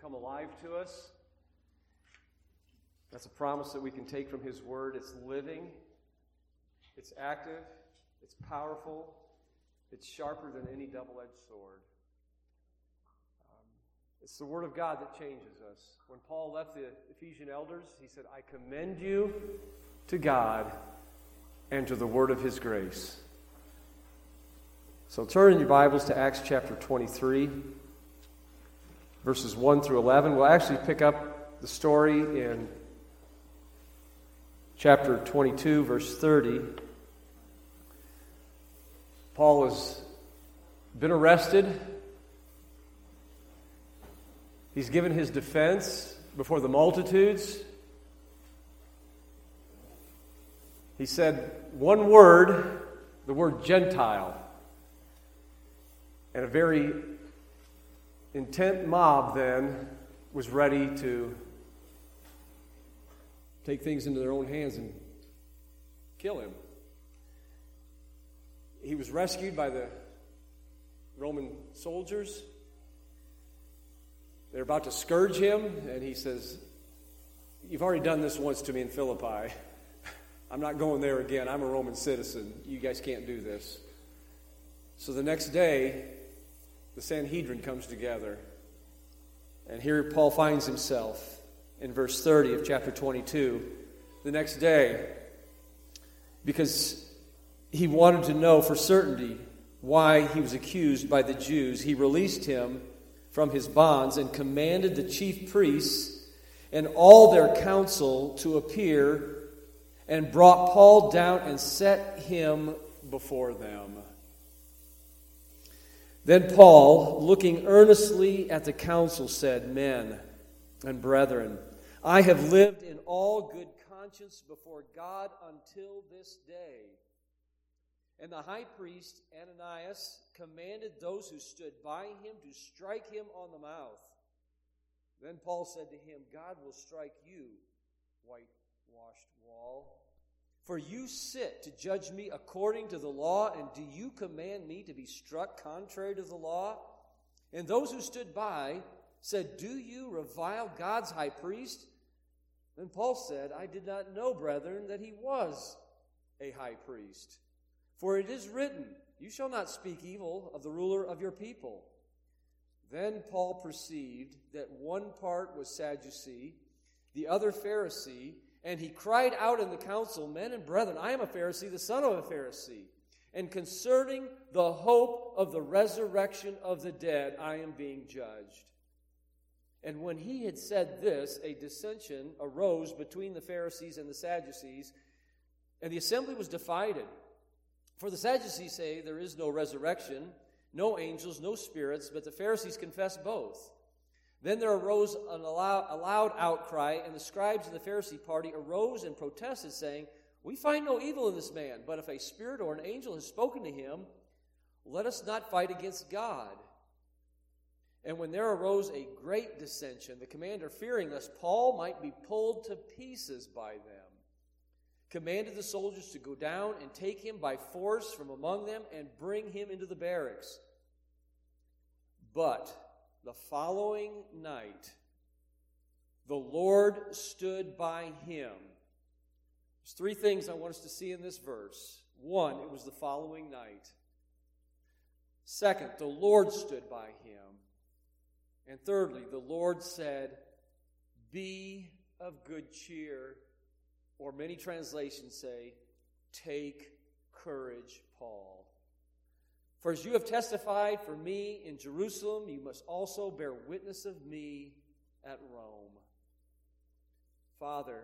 come alive to us. That's a promise that we can take from His Word. It's living, it's active, it's powerful, it's sharper than any double edged sword. Um, it's the Word of God that changes us. When Paul left the Ephesian elders, he said, I commend you to God and to the Word of His grace. So turn in your Bibles to Acts chapter 23, verses 1 through 11. We'll actually pick up the story in chapter 22, verse 30. Paul has been arrested. He's given his defense before the multitudes. He said one word, the word Gentile. And a very intent mob then was ready to take things into their own hands and kill him. He was rescued by the Roman soldiers. They're about to scourge him, and he says, You've already done this once to me in Philippi. I'm not going there again. I'm a Roman citizen. You guys can't do this. So the next day, the Sanhedrin comes together. And here Paul finds himself in verse 30 of chapter 22 the next day because he wanted to know for certainty why he was accused by the Jews. He released him from his bonds and commanded the chief priests and all their council to appear and brought Paul down and set him before them. Then Paul, looking earnestly at the council, said, Men and brethren, I have lived in all good conscience before God until this day. And the high priest Ananias commanded those who stood by him to strike him on the mouth. Then Paul said to him, God will strike you, whitewashed wall. For you sit to judge me according to the law, and do you command me to be struck contrary to the law? And those who stood by said, Do you revile God's high priest? Then Paul said, I did not know, brethren, that he was a high priest. For it is written, You shall not speak evil of the ruler of your people. Then Paul perceived that one part was Sadducee, the other Pharisee, and he cried out in the council, Men and brethren, I am a Pharisee, the son of a Pharisee. And concerning the hope of the resurrection of the dead, I am being judged. And when he had said this, a dissension arose between the Pharisees and the Sadducees, and the assembly was divided. For the Sadducees say there is no resurrection, no angels, no spirits, but the Pharisees confess both. Then there arose an a loud outcry, and the scribes of the Pharisee party arose and protested, saying, We find no evil in this man, but if a spirit or an angel has spoken to him, let us not fight against God. And when there arose a great dissension, the commander, fearing lest Paul might be pulled to pieces by them, commanded the soldiers to go down and take him by force from among them and bring him into the barracks. But the following night, the Lord stood by him. There's three things I want us to see in this verse. One, it was the following night. Second, the Lord stood by him. And thirdly, the Lord said, Be of good cheer. Or many translations say, Take courage, Paul. For as you have testified for me in Jerusalem, you must also bear witness of me at Rome. Father,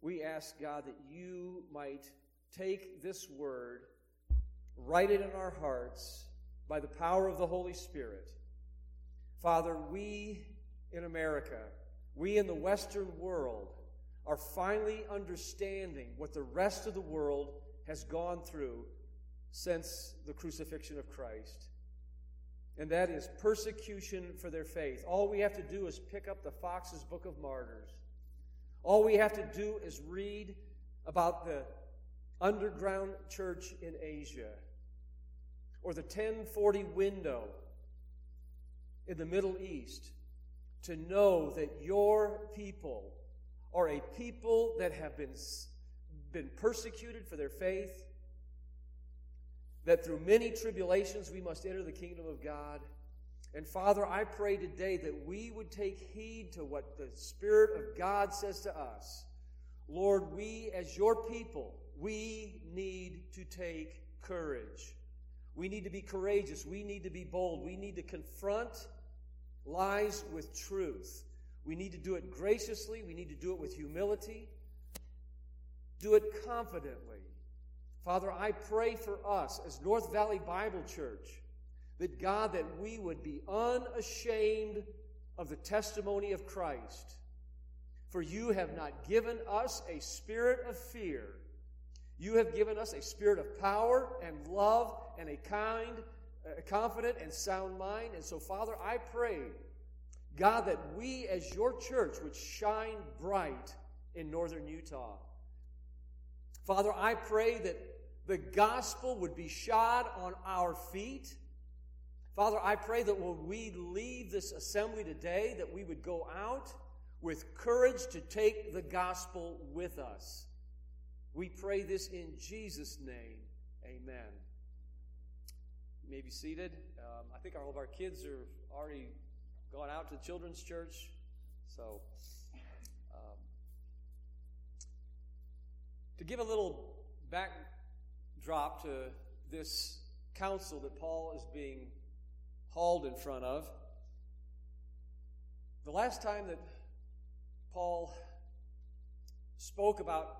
we ask God that you might take this word, write it in our hearts by the power of the Holy Spirit. Father, we in America, we in the Western world, are finally understanding what the rest of the world has gone through since the crucifixion of Christ. And that is persecution for their faith. All we have to do is pick up the Fox's Book of Martyrs. All we have to do is read about the underground church in Asia or the 1040 window in the Middle East to know that your people are a people that have been, been persecuted for their faith, that through many tribulations we must enter the kingdom of God. And Father, I pray today that we would take heed to what the Spirit of God says to us. Lord, we as your people, we need to take courage. We need to be courageous. We need to be bold. We need to confront lies with truth. We need to do it graciously. We need to do it with humility. Do it confidently. Father, I pray for us as North Valley Bible Church that God, that we would be unashamed of the testimony of Christ. For you have not given us a spirit of fear. You have given us a spirit of power and love and a kind, a confident and sound mind. And so, Father, I pray, God, that we as your church would shine bright in northern Utah. Father, I pray that the gospel would be shod on our feet. Father, I pray that when we leave this assembly today, that we would go out with courage to take the gospel with us. We pray this in Jesus' name. Amen. You may be seated. Um, I think all of our kids are already gone out to children's church. So, um, to give a little backdrop to this council that Paul is being hauled in front of, the last time that Paul spoke about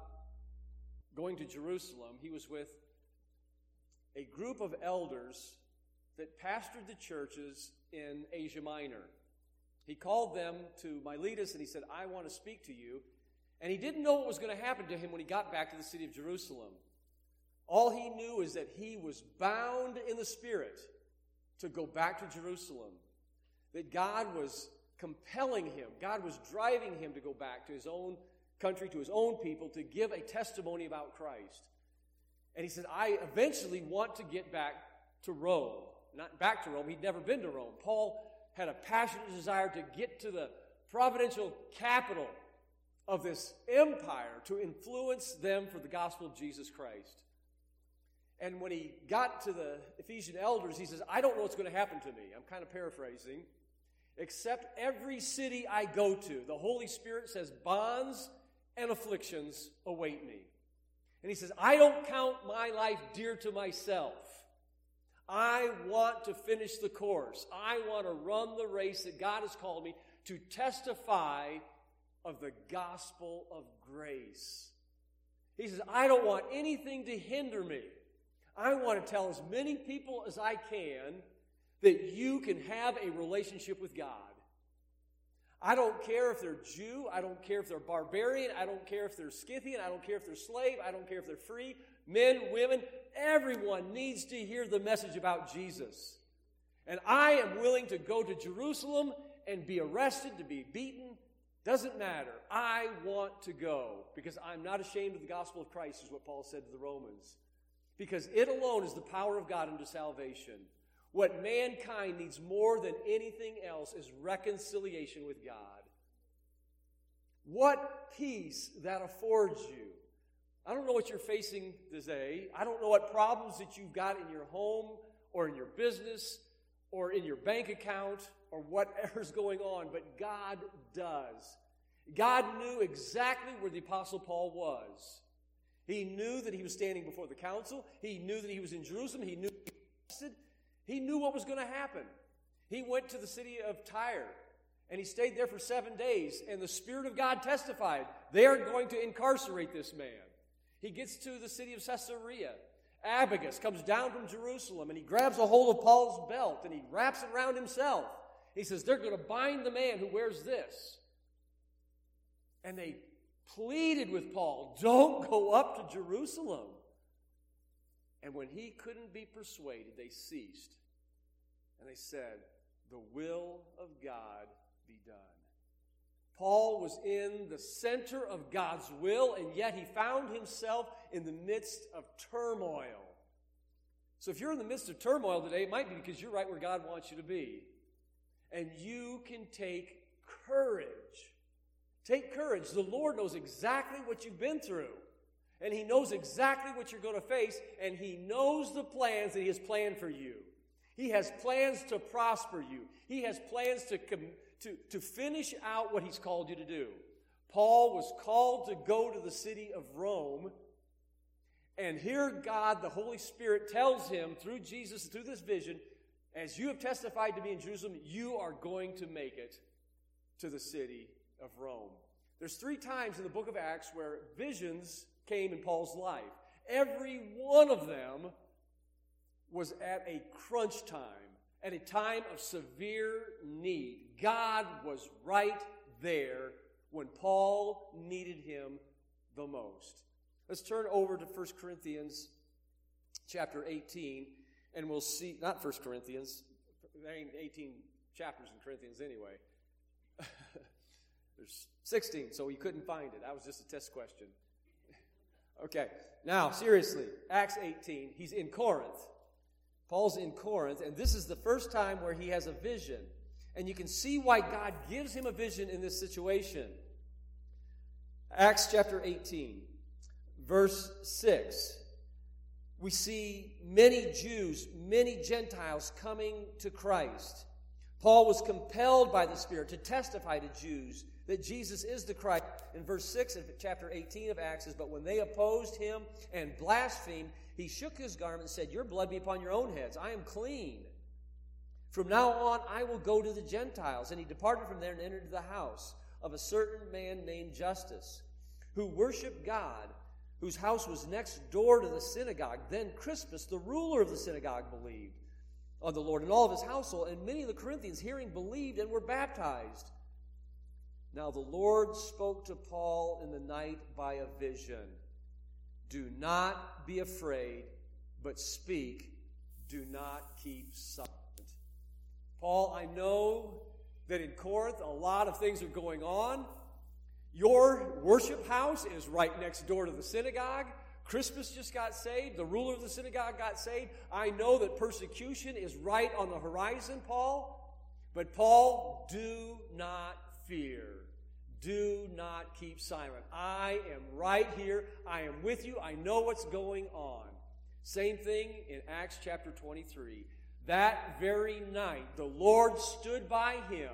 going to Jerusalem, he was with a group of elders that pastored the churches in Asia Minor. He called them to Miletus and he said, I want to speak to you. And he didn't know what was going to happen to him when he got back to the city of Jerusalem. All he knew is that he was bound in the Spirit to go back to Jerusalem. That God was compelling him, God was driving him to go back to his own country, to his own people, to give a testimony about Christ. And he said, I eventually want to get back to Rome. Not back to Rome, he'd never been to Rome. Paul had a passionate desire to get to the providential capital of this empire to influence them for the gospel of Jesus Christ. And when he got to the Ephesian elders, he says, I don't know what's going to happen to me. I'm kind of paraphrasing. Except every city I go to, the Holy Spirit says, bonds and afflictions await me. And he says, I don't count my life dear to myself. I want to finish the course. I want to run the race that God has called me to testify of the gospel of grace. He says, I don't want anything to hinder me. I want to tell as many people as I can that you can have a relationship with God. I don't care if they're Jew. I don't care if they're barbarian. I don't care if they're Scythian. I don't care if they're slave. I don't care if they're free. Men, women, everyone needs to hear the message about Jesus. And I am willing to go to Jerusalem and be arrested, to be beaten. Doesn't matter. I want to go because I'm not ashamed of the gospel of Christ, is what Paul said to the Romans. Because it alone is the power of God unto salvation. What mankind needs more than anything else is reconciliation with God. What peace that affords you. I don't know what you're facing today. I don't know what problems that you've got in your home or in your business or in your bank account or whatever's going on, but God does. God knew exactly where the Apostle Paul was. He knew that he was standing before the council. He knew that he was in Jerusalem. He knew he was. He knew what was going to happen. He went to the city of Tyre and he stayed there for seven days, and the Spirit of God testified they are going to incarcerate this man. He gets to the city of Caesarea. Agabus comes down from Jerusalem and he grabs a hold of Paul's belt and he wraps it around himself. He says, They're going to bind the man who wears this. And they pleaded with Paul, Don't go up to Jerusalem. And when he couldn't be persuaded, they ceased. And they said, The will of God be done. Paul was in the center of God's will, and yet he found himself in the midst of turmoil. So if you're in the midst of turmoil today, it might be because you're right where God wants you to be. And you can take courage. Take courage. The Lord knows exactly what you've been through. And He knows exactly what you're going to face. And He knows the plans that He has planned for you. He has plans to prosper you, He has plans to, to, to finish out what He's called you to do. Paul was called to go to the city of Rome. And here, God, the Holy Spirit, tells him through Jesus, through this vision, as you have testified to me in Jerusalem, you are going to make it to the city of Rome. There's three times in the book of Acts where visions came in Paul's life. Every one of them was at a crunch time, at a time of severe need. God was right there when Paul needed him the most. Let's turn over to 1 Corinthians chapter 18, and we'll see, not 1 Corinthians, there ain't 18 chapters in Corinthians anyway. There's 16, so we couldn't find it. That was just a test question. okay, now, seriously, Acts 18, he's in Corinth. Paul's in Corinth, and this is the first time where he has a vision. And you can see why God gives him a vision in this situation. Acts chapter 18, verse 6. We see many Jews, many Gentiles coming to Christ. Paul was compelled by the Spirit to testify to Jews that Jesus is the Christ. In verse 6 of chapter 18 of Acts But when they opposed him and blasphemed, he shook his garment and said, Your blood be upon your own heads. I am clean. From now on, I will go to the Gentiles. And he departed from there and entered the house of a certain man named Justus, who worshiped God, whose house was next door to the synagogue. Then Crispus, the ruler of the synagogue, believed on the Lord and all of his household. And many of the Corinthians, hearing, believed and were baptized. Now the Lord spoke to Paul in the night by a vision. Do not be afraid, but speak. Do not keep silent. Paul, I know that in Corinth a lot of things are going on. Your worship house is right next door to the synagogue. Crispus just got saved. The ruler of the synagogue got saved. I know that persecution is right on the horizon, Paul. But, Paul, do not fear. Do not keep silent. I am right here. I am with you. I know what's going on. Same thing in Acts chapter 23. That very night, the Lord stood by him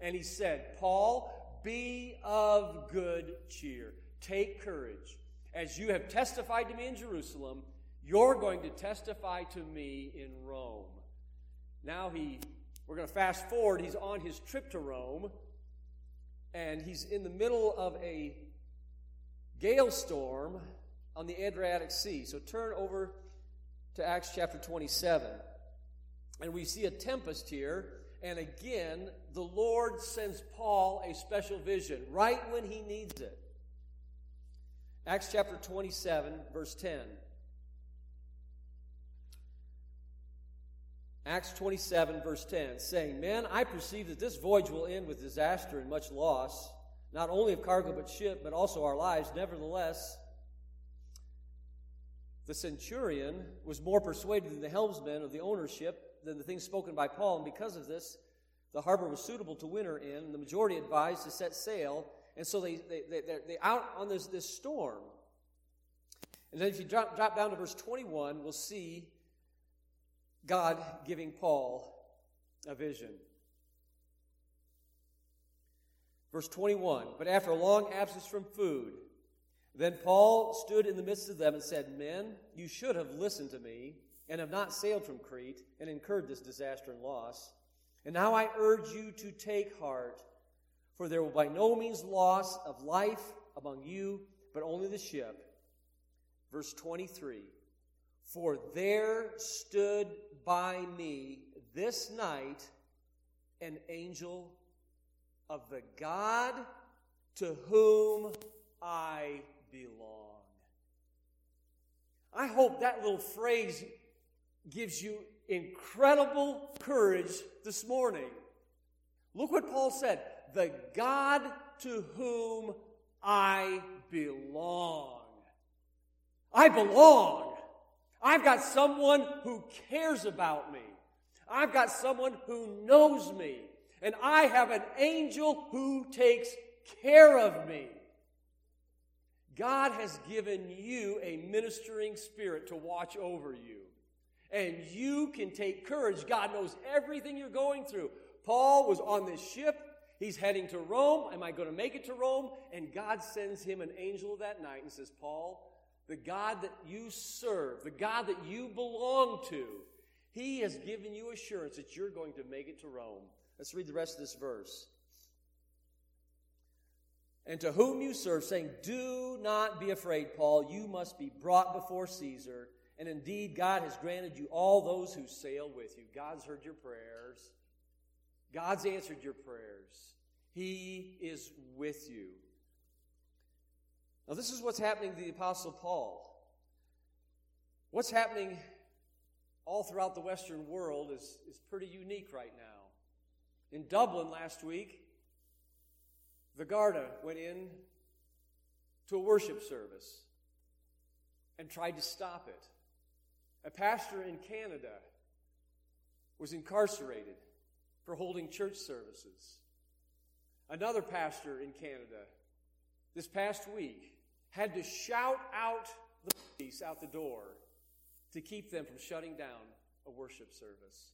and he said, Paul, be of good cheer. Take courage. As you have testified to me in Jerusalem, you're going to testify to me in Rome. Now he, we're going to fast forward. He's on his trip to Rome, and he's in the middle of a gale storm on the Adriatic Sea. So turn over to Acts chapter 27. And we see a tempest here. And again, the Lord sends Paul a special vision right when he needs it. Acts chapter 27, verse 10. Acts 27, verse 10, saying, Men, I perceive that this voyage will end with disaster and much loss, not only of cargo but ship, but also our lives. Nevertheless, the centurion was more persuaded than the helmsman of the ownership than the things spoken by Paul, and because of this, the harbor was suitable to winter in, the majority advised to set sail, and so they, they, they, they're out on this, this storm. And then if you drop, drop down to verse 21, we'll see God giving Paul a vision. Verse 21 But after a long absence from food, then Paul stood in the midst of them and said, Men, you should have listened to me and have not sailed from Crete and incurred this disaster and loss. And now I urge you to take heart, for there will by no means loss of life among you, but only the ship. Verse 23 For there stood by me this night an angel of the God to whom I belong. I hope that little phrase gives you incredible courage this morning. Look what Paul said the God to whom I belong. I belong. I've got someone who cares about me. I've got someone who knows me. And I have an angel who takes care of me. God has given you a ministering spirit to watch over you. And you can take courage. God knows everything you're going through. Paul was on this ship. He's heading to Rome. Am I going to make it to Rome? And God sends him an angel that night and says, Paul, the God that you serve, the God that you belong to, he has given you assurance that you're going to make it to Rome. Let's read the rest of this verse. And to whom you serve, saying, Do not be afraid, Paul, you must be brought before Caesar. And indeed, God has granted you all those who sail with you. God's heard your prayers. God's answered your prayers. He is with you. Now, this is what's happening to the Apostle Paul. What's happening all throughout the Western world is, is pretty unique right now. In Dublin last week, the Garda went in to a worship service and tried to stop it. A pastor in Canada was incarcerated for holding church services. Another pastor in Canada this past week had to shout out the police out the door to keep them from shutting down a worship service.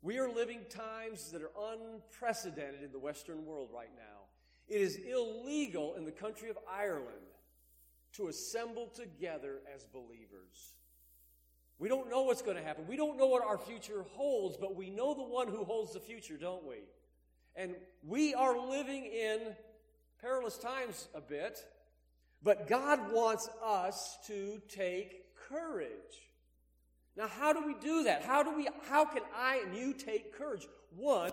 We are living times that are unprecedented in the Western world right now. It is illegal in the country of Ireland to assemble together as believers. We don't know what's going to happen. We don't know what our future holds, but we know the one who holds the future, don't we? And we are living in perilous times a bit, but God wants us to take courage. Now, how do we do that? How do we how can I and you take courage? One,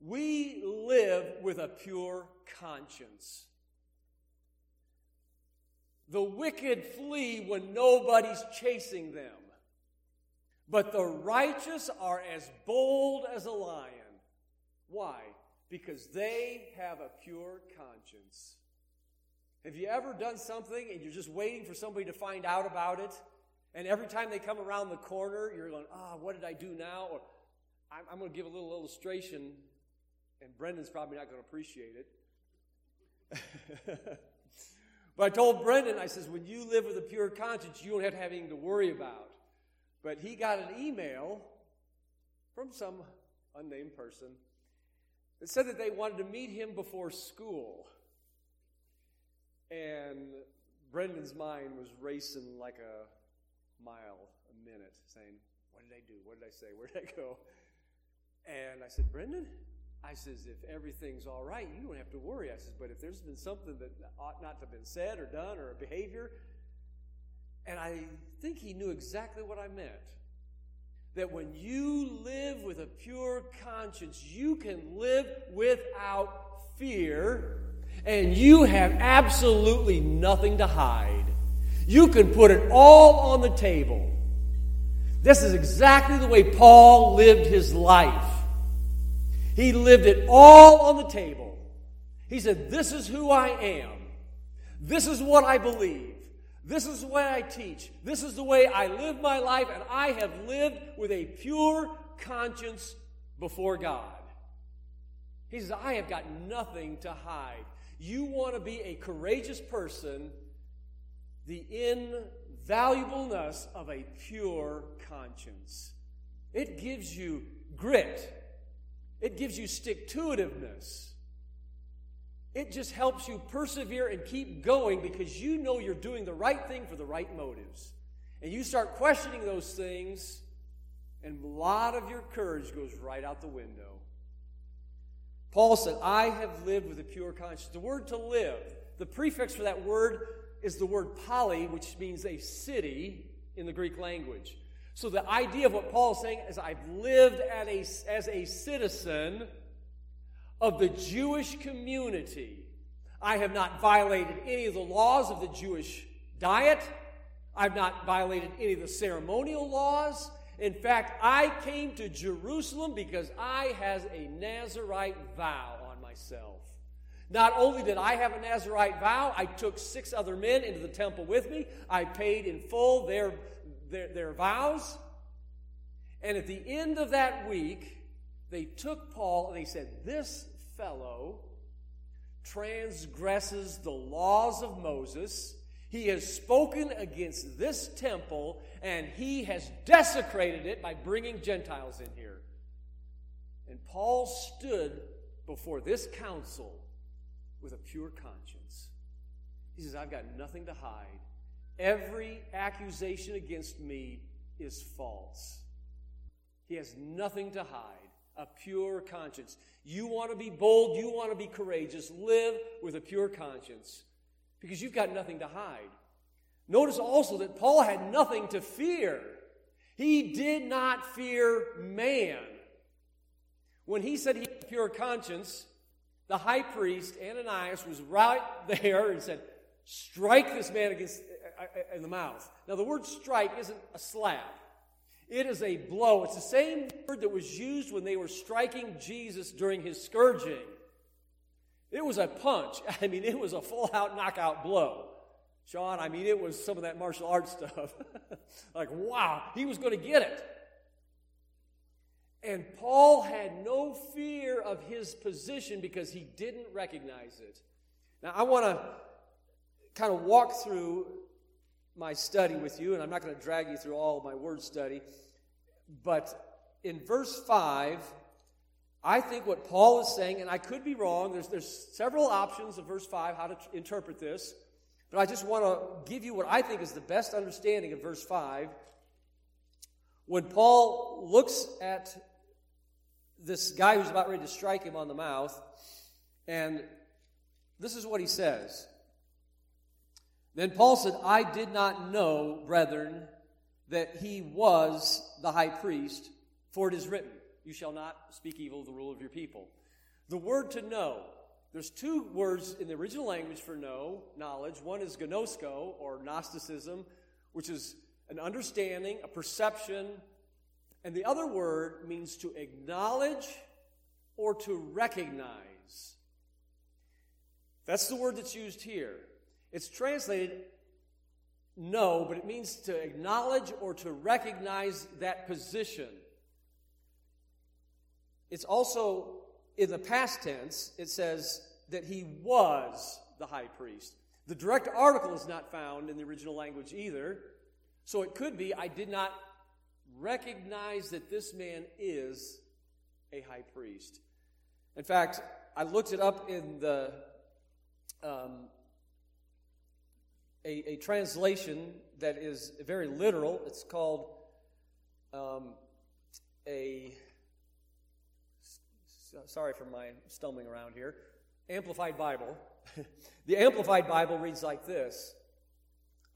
we live with a pure conscience. The wicked flee when nobody's chasing them, but the righteous are as bold as a lion. Why? Because they have a pure conscience. Have you ever done something and you're just waiting for somebody to find out about it? And every time they come around the corner, you're going, ah, oh, what did I do now? Or I'm, I'm going to give a little illustration, and Brendan's probably not going to appreciate it. but I told Brendan, I says, when you live with a pure conscience, you don't have to have anything to worry about. But he got an email from some unnamed person that said that they wanted to meet him before school. And Brendan's mind was racing like a mile a minute, saying, What did I do? What did I say? Where did I go? And I said, Brendan, I says, if everything's all right, you don't have to worry. I says, but if there's been something that ought not to have been said or done or a behavior, and I think he knew exactly what I meant. That when you live with a pure conscience, you can live without fear, and you have absolutely nothing to hide. You can put it all on the table. This is exactly the way Paul lived his life. He lived it all on the table. He said, This is who I am. This is what I believe. This is the way I teach. This is the way I live my life, and I have lived with a pure conscience before God. He says, I have got nothing to hide. You want to be a courageous person, the invaluableness of a pure conscience. It gives you grit, it gives you stick to itiveness. It just helps you persevere and keep going because you know you're doing the right thing for the right motives. And you start questioning those things, and a lot of your courage goes right out the window. Paul said, I have lived with a pure conscience. The word to live, the prefix for that word is the word poly, which means a city in the Greek language. So the idea of what Paul is saying is I've lived a, as a citizen of the Jewish community. I have not violated any of the laws of the Jewish diet. I've not violated any of the ceremonial laws. In fact, I came to Jerusalem because I has a Nazarite vow on myself. Not only did I have a Nazarite vow, I took six other men into the temple with me. I paid in full their, their, their vows. And at the end of that week, they took Paul and they said, This fellow transgresses the laws of Moses. He has spoken against this temple and he has desecrated it by bringing Gentiles in here. And Paul stood before this council with a pure conscience. He says, I've got nothing to hide. Every accusation against me is false. He has nothing to hide. A pure conscience. You want to be bold, you want to be courageous, live with a pure conscience because you've got nothing to hide. Notice also that Paul had nothing to fear. He did not fear man. When he said he had a pure conscience, the high priest, Ananias, was right there and said, Strike this man against, uh, uh, in the mouth. Now, the word strike isn't a slap, it is a blow. It's the same word that was used when they were striking Jesus during his scourging. It was a punch. I mean, it was a full out knockout blow. Sean, I mean, it was some of that martial arts stuff. like, wow, he was going to get it. And Paul had no fear of his position because he didn't recognize it. Now, I want to kind of walk through my study with you, and I'm not going to drag you through all my word study. But in verse 5, I think what Paul is saying, and I could be wrong, there's, there's several options of verse 5 how to interpret this, but I just want to give you what I think is the best understanding of verse 5. When Paul looks at this guy who's about ready to strike him on the mouth, and this is what he says. Then Paul said, I did not know, brethren, that he was the high priest, for it is written, You shall not speak evil of the rule of your people. The word to know, there's two words in the original language for know, knowledge. One is gnosko, or Gnosticism, which is an understanding, a perception, and the other word means to acknowledge or to recognize. That's the word that's used here. It's translated know, but it means to acknowledge or to recognize that position. It's also in the past tense, it says that he was the high priest. The direct article is not found in the original language either. So it could be, I did not recognize that this man is a high priest. In fact, I looked it up in the um, a, a, translation that is very literal. It's called um, a. Uh, sorry for my stumbling around here. Amplified Bible. the Amplified Bible reads like this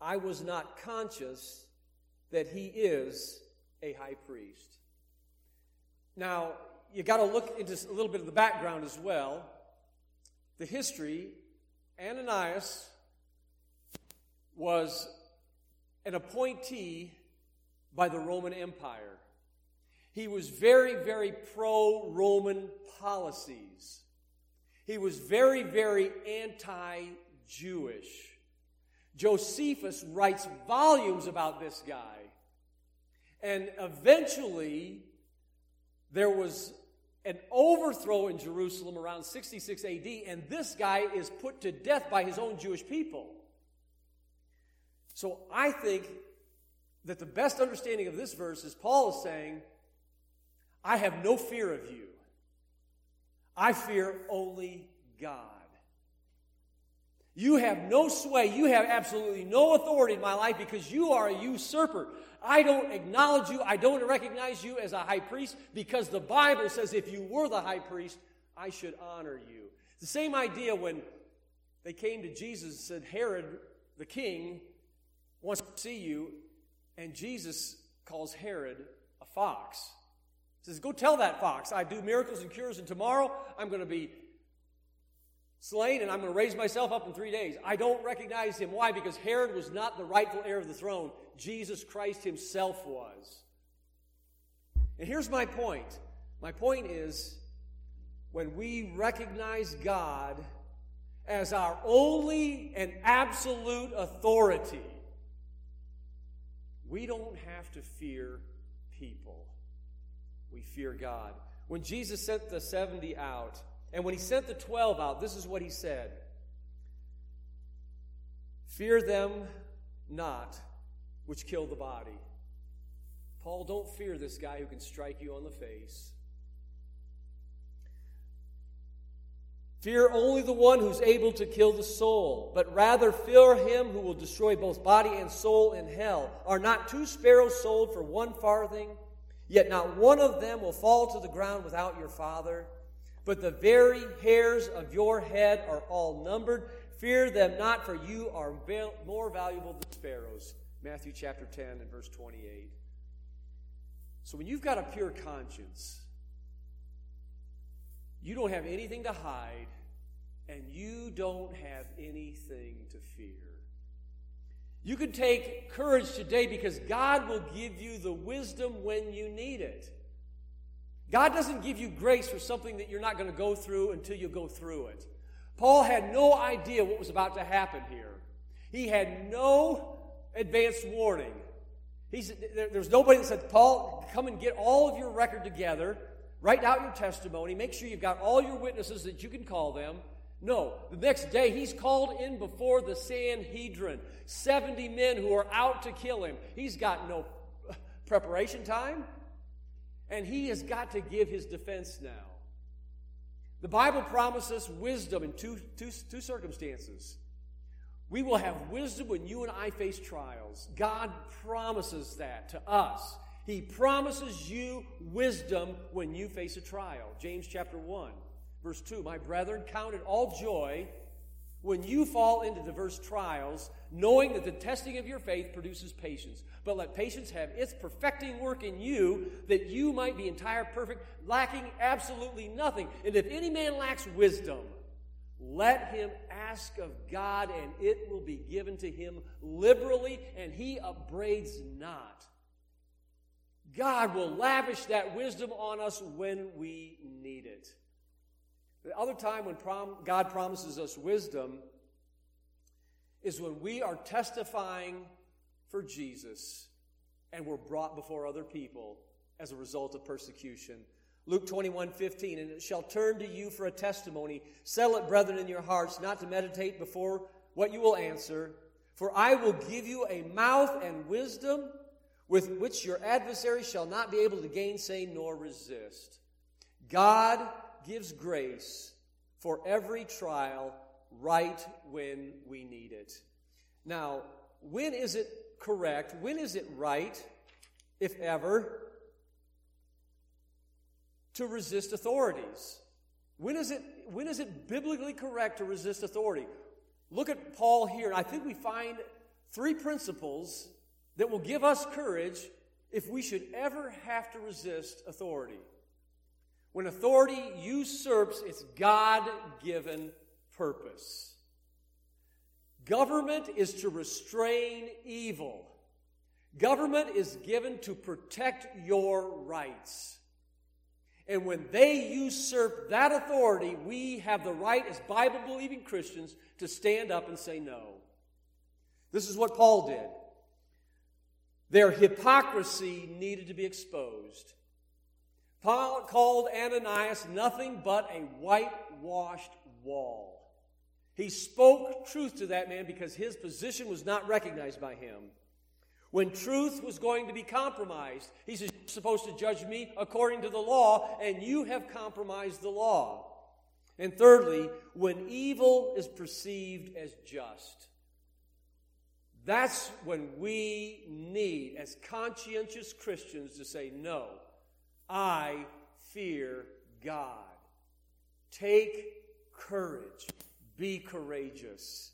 I was not conscious that he is a high priest. Now, you got to look into a little bit of the background as well. The history Ananias was an appointee by the Roman Empire. He was very, very pro Roman policies. He was very, very anti Jewish. Josephus writes volumes about this guy. And eventually, there was an overthrow in Jerusalem around 66 AD, and this guy is put to death by his own Jewish people. So I think that the best understanding of this verse is Paul is saying, I have no fear of you. I fear only God. You have no sway. You have absolutely no authority in my life because you are a usurper. I don't acknowledge you. I don't recognize you as a high priest because the Bible says if you were the high priest, I should honor you. The same idea when they came to Jesus and said, Herod the king wants to see you, and Jesus calls Herod a fox. Says, Go tell that fox, I do miracles and cures, and tomorrow I'm going to be slain, and I'm going to raise myself up in three days. I don't recognize him. Why? Because Herod was not the rightful heir of the throne, Jesus Christ himself was. And here's my point my point is when we recognize God as our only and absolute authority, we don't have to fear people. We fear God. when Jesus sent the 70 out, and when he sent the 12 out, this is what he said Fear them not which kill the body. Paul, don't fear this guy who can strike you on the face. Fear only the one who's able to kill the soul, but rather fear him who will destroy both body and soul in hell. Are not two sparrows sold for one farthing? Yet not one of them will fall to the ground without your Father. But the very hairs of your head are all numbered. Fear them not, for you are more valuable than sparrows. Matthew chapter 10 and verse 28. So when you've got a pure conscience, you don't have anything to hide, and you don't have anything to fear. You can take courage today because God will give you the wisdom when you need it. God doesn't give you grace for something that you're not going to go through until you go through it. Paul had no idea what was about to happen here. He had no advance warning. He's, there, there's nobody that said, Paul, come and get all of your record together, write out your testimony, make sure you've got all your witnesses that you can call them. No, the next day he's called in before the Sanhedrin. 70 men who are out to kill him. He's got no preparation time, and he has got to give his defense now. The Bible promises wisdom in two, two, two circumstances. We will have wisdom when you and I face trials. God promises that to us. He promises you wisdom when you face a trial. James chapter 1, verse 2 My brethren, count it all joy when you fall into diverse trials, knowing that the testing of your faith produces patience. But let patience have its perfecting work in you, that you might be entire, perfect, lacking absolutely nothing. And if any man lacks wisdom, let him ask of God, and it will be given to him liberally, and he upbraids not. God will lavish that wisdom on us when we need it. The other time when prom- God promises us wisdom is when we are testifying for Jesus and we're brought before other people as a result of persecution. Luke 21, 15, and it shall turn to you for a testimony. Settle it, brethren, in your hearts, not to meditate before what you will answer. For I will give you a mouth and wisdom with which your adversary shall not be able to gainsay nor resist. God gives grace for every trial right when we need it. Now, when is it correct? When is it right, if ever, to resist authorities. When is it, when is it biblically correct to resist authority? Look at Paul here, and I think we find three principles that will give us courage if we should ever have to resist authority. When authority usurps its God given purpose, government is to restrain evil. Government is given to protect your rights. And when they usurp that authority, we have the right as Bible believing Christians to stand up and say no. This is what Paul did. Their hypocrisy needed to be exposed. Paul called Ananias nothing but a whitewashed wall. He spoke truth to that man because his position was not recognized by him. When truth was going to be compromised, he says, You're supposed to judge me according to the law, and you have compromised the law. And thirdly, when evil is perceived as just. That's when we need, as conscientious Christians, to say, No, I fear God. Take courage, be courageous.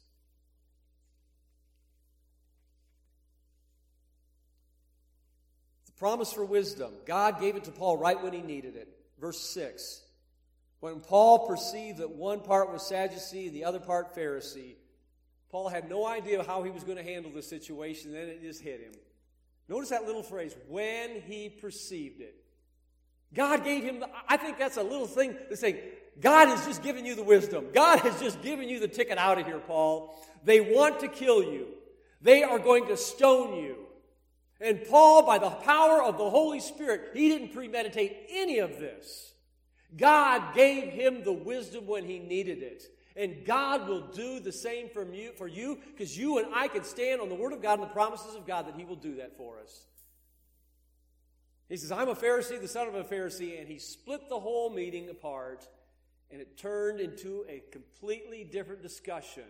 The promise for wisdom. God gave it to Paul right when he needed it. Verse 6. When Paul perceived that one part was Sadducee and the other part Pharisee, Paul had no idea how he was going to handle the situation, then it just hit him. Notice that little phrase, when he perceived it. God gave him, the, I think that's a little thing to say, God has just given you the wisdom. God has just given you the ticket out of here, Paul. They want to kill you. They are going to stone you. And Paul, by the power of the Holy Spirit, he didn't premeditate any of this. God gave him the wisdom when he needed it. And God will do the same from you, for you because you and I can stand on the Word of God and the promises of God that He will do that for us. He says, I'm a Pharisee, the son of a Pharisee, and he split the whole meeting apart, and it turned into a completely different discussion.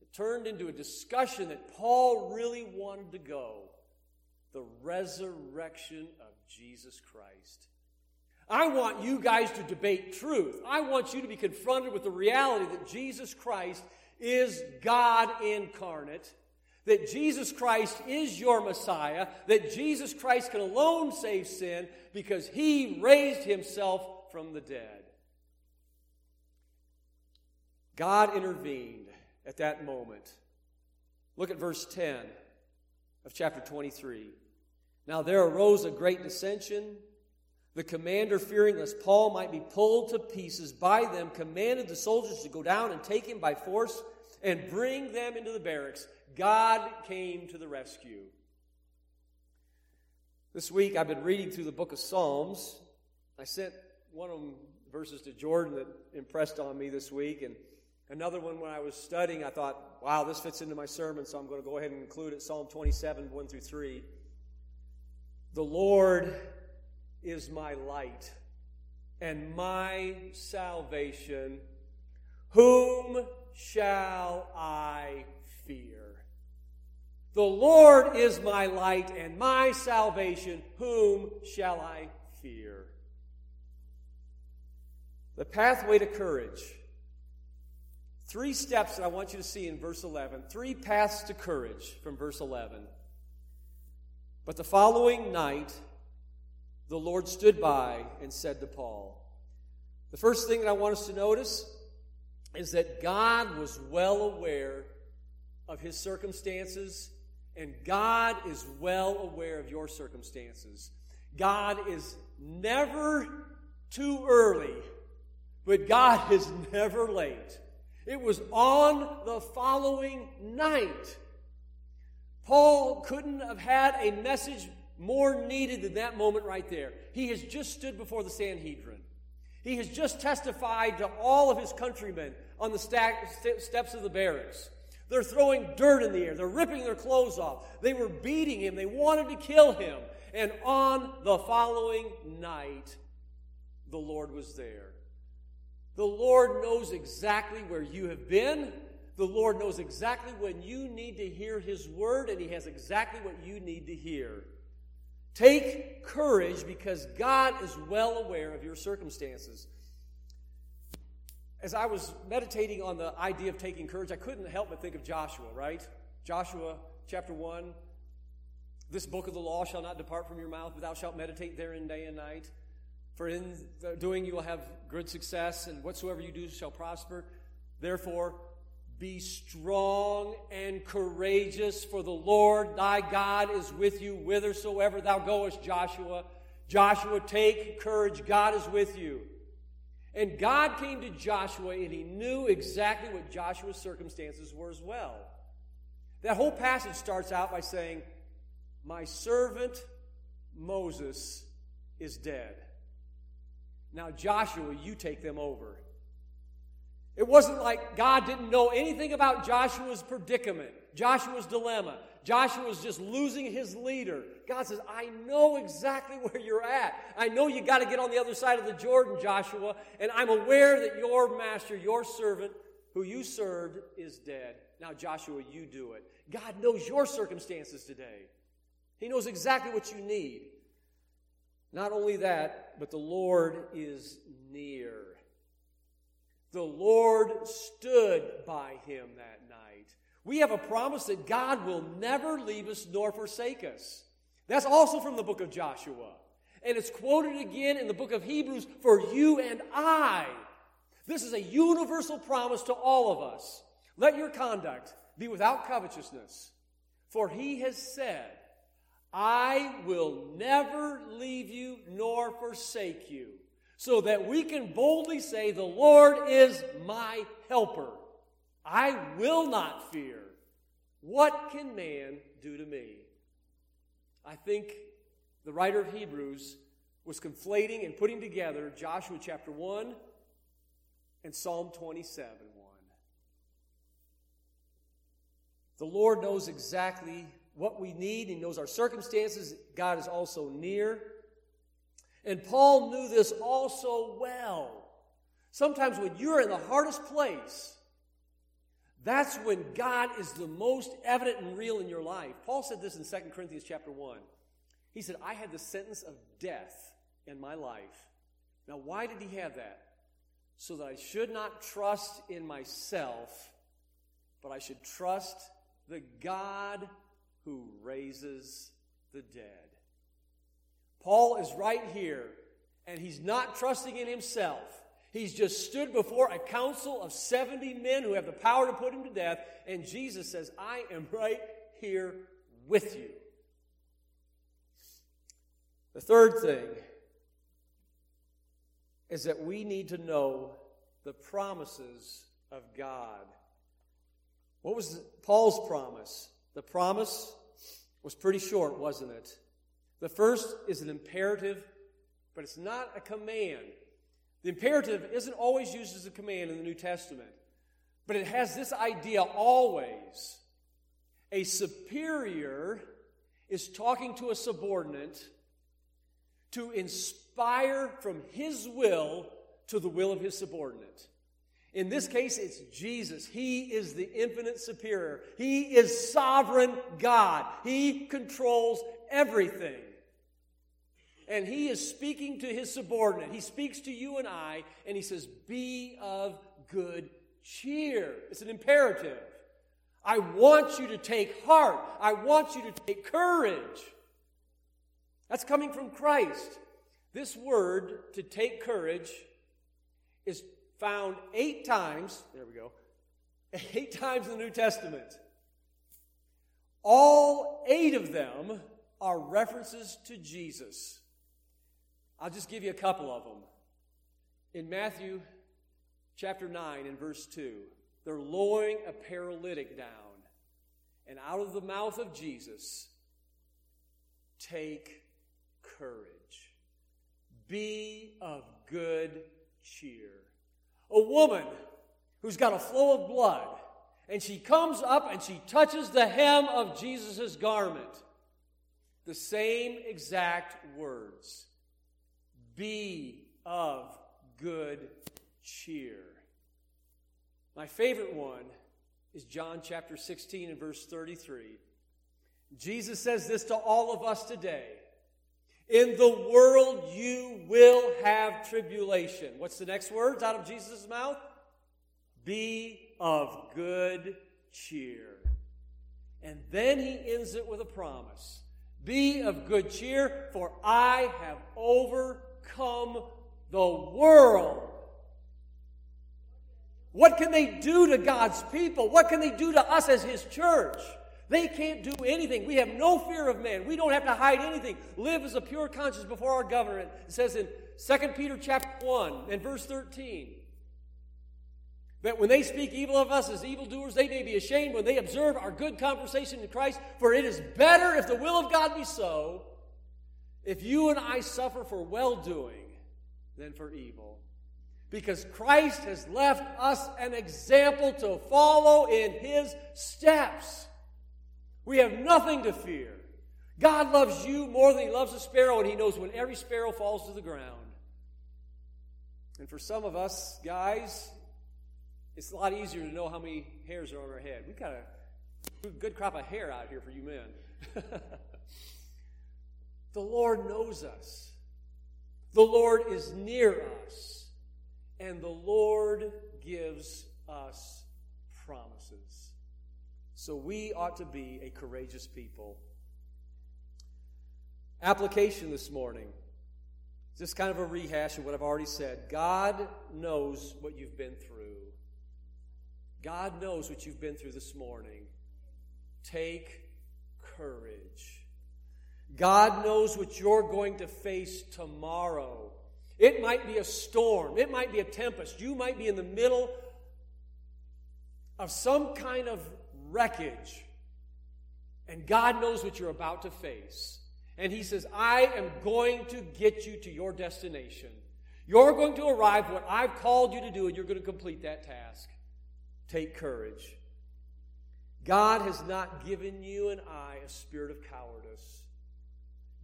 It turned into a discussion that Paul really wanted to go the resurrection of Jesus Christ. I want you guys to debate truth. I want you to be confronted with the reality that Jesus Christ is God incarnate, that Jesus Christ is your Messiah, that Jesus Christ can alone save sin because he raised himself from the dead. God intervened at that moment. Look at verse 10 of chapter 23. Now there arose a great dissension the commander, fearing lest Paul might be pulled to pieces by them, commanded the soldiers to go down and take him by force and bring them into the barracks. God came to the rescue. This week I've been reading through the book of Psalms. I sent one of them verses to Jordan that impressed on me this week, and another one when I was studying, I thought, wow, this fits into my sermon, so I'm going to go ahead and include it Psalm 27, 1 through 3. The Lord is my light and my salvation. Whom shall I fear? The Lord is my light and my salvation. Whom shall I fear? The pathway to courage. Three steps that I want you to see in verse 11. Three paths to courage from verse 11. But the following night, the Lord stood by and said to Paul, The first thing that I want us to notice is that God was well aware of his circumstances, and God is well aware of your circumstances. God is never too early, but God is never late. It was on the following night. Paul couldn't have had a message more needed than that moment right there. He has just stood before the Sanhedrin. He has just testified to all of his countrymen on the steps of the barracks. They're throwing dirt in the air. They're ripping their clothes off. They were beating him. They wanted to kill him. And on the following night, the Lord was there. The Lord knows exactly where you have been. The Lord knows exactly when you need to hear His word, and He has exactly what you need to hear. Take courage because God is well aware of your circumstances. As I was meditating on the idea of taking courage, I couldn't help but think of Joshua, right? Joshua chapter 1. This book of the law shall not depart from your mouth, but thou shalt meditate therein day and night. For in doing you will have good success, and whatsoever you do shall prosper. Therefore, be strong and courageous, for the Lord thy God is with you whithersoever thou goest, Joshua. Joshua, take courage, God is with you. And God came to Joshua, and he knew exactly what Joshua's circumstances were as well. That whole passage starts out by saying, My servant Moses is dead. Now, Joshua, you take them over. It wasn't like God didn't know anything about Joshua's predicament, Joshua's dilemma. Joshua was just losing his leader. God says, I know exactly where you're at. I know you got to get on the other side of the Jordan, Joshua, and I'm aware that your master, your servant, who you served, is dead. Now, Joshua, you do it. God knows your circumstances today. He knows exactly what you need. Not only that, but the Lord is near. The Lord stood by him that night. We have a promise that God will never leave us nor forsake us. That's also from the book of Joshua. And it's quoted again in the book of Hebrews for you and I. This is a universal promise to all of us. Let your conduct be without covetousness, for he has said, I will never leave you nor forsake you so that we can boldly say, The Lord is my helper. I will not fear. What can man do to me? I think the writer of Hebrews was conflating and putting together Joshua chapter 1 and Psalm 27 1. The Lord knows exactly what we need, He knows our circumstances. God is also near. And Paul knew this also well. Sometimes when you're in the hardest place, that's when God is the most evident and real in your life. Paul said this in 2 Corinthians chapter 1. He said, I had the sentence of death in my life. Now, why did he have that? So that I should not trust in myself, but I should trust the God who raises the dead. Paul is right here, and he's not trusting in himself. He's just stood before a council of 70 men who have the power to put him to death, and Jesus says, I am right here with you. The third thing is that we need to know the promises of God. What was Paul's promise? The promise was pretty short, wasn't it? The first is an imperative, but it's not a command. The imperative isn't always used as a command in the New Testament, but it has this idea always. A superior is talking to a subordinate to inspire from his will to the will of his subordinate. In this case, it's Jesus. He is the infinite superior. He is sovereign God. He controls everything. And he is speaking to his subordinate. He speaks to you and I, and he says, Be of good cheer. It's an imperative. I want you to take heart. I want you to take courage. That's coming from Christ. This word, to take courage, is found eight times, there we go, eight times in the New Testament. All eight of them are references to Jesus. I'll just give you a couple of them. In Matthew chapter 9 and verse 2, they're lowering a paralytic down. And out of the mouth of Jesus, take courage. Be of good cheer. A woman who's got a flow of blood, and she comes up and she touches the hem of Jesus' garment. The same exact words. Be of good cheer. My favorite one is John chapter 16 and verse 33. Jesus says this to all of us today in the world you will have tribulation. What's the next words out of Jesus' mouth? Be of good cheer. And then he ends it with a promise Be of good cheer, for I have overcome the world. What can they do to God's people? What can they do to us as his church? They can't do anything. We have no fear of man. We don't have to hide anything. Live as a pure conscience before our government. It says in 2 Peter chapter 1 and verse 13 that when they speak evil of us as evildoers, they may be ashamed when they observe our good conversation in Christ. For it is better, if the will of God be so, if you and I suffer for well doing than for evil. Because Christ has left us an example to follow in his steps. We have nothing to fear. God loves you more than he loves a sparrow, and he knows when every sparrow falls to the ground. And for some of us guys, it's a lot easier to know how many hairs are on our head. We've got a good crop of hair out here for you men. the Lord knows us, the Lord is near us, and the Lord gives us promises. So we ought to be a courageous people. Application this morning. Just kind of a rehash of what I've already said. God knows what you've been through. God knows what you've been through this morning. Take courage. God knows what you're going to face tomorrow. It might be a storm, it might be a tempest. You might be in the middle of some kind of wreckage. And God knows what you're about to face. And He says, I am going to get you to your destination. You're going to arrive what I've called you to do, and you're going to complete that task. Take courage. God has not given you and I a spirit of cowardice.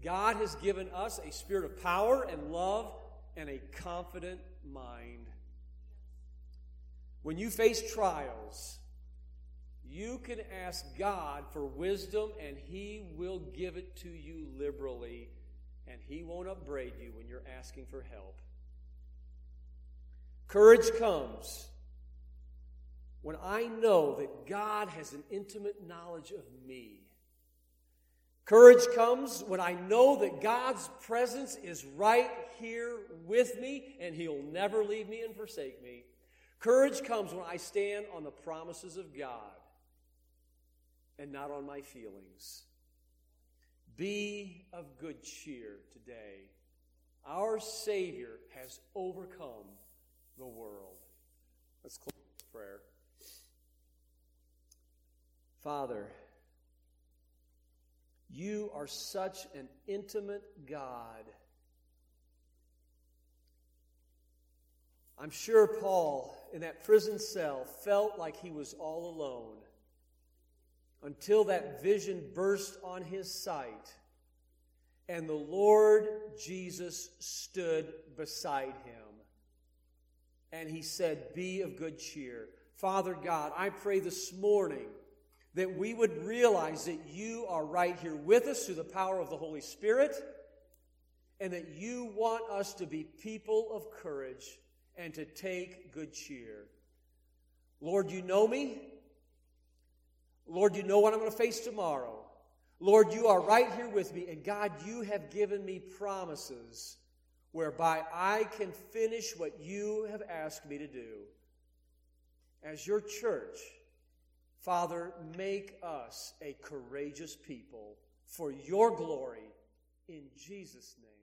God has given us a spirit of power and love and a confident mind. When you face trials, you can ask God for wisdom, and He will give it to you liberally, and He won't upbraid you when you're asking for help. Courage comes when I know that God has an intimate knowledge of me. Courage comes when I know that God's presence is right here with me and He'll never leave me and forsake me. Courage comes when I stand on the promises of God and not on my feelings. Be of good cheer today. Our Savior has overcome the world. Let's close with prayer. Father, you are such an intimate God. I'm sure Paul, in that prison cell, felt like he was all alone until that vision burst on his sight and the Lord Jesus stood beside him. And he said, Be of good cheer. Father God, I pray this morning that we would realize that you are right here with us through the power of the Holy Spirit, and that you want us to be people of courage and to take good cheer. Lord, you know me. Lord, you know what I'm going to face tomorrow. Lord, you are right here with me. And God, you have given me promises whereby I can finish what you have asked me to do. As your church, Father, make us a courageous people for your glory in Jesus' name.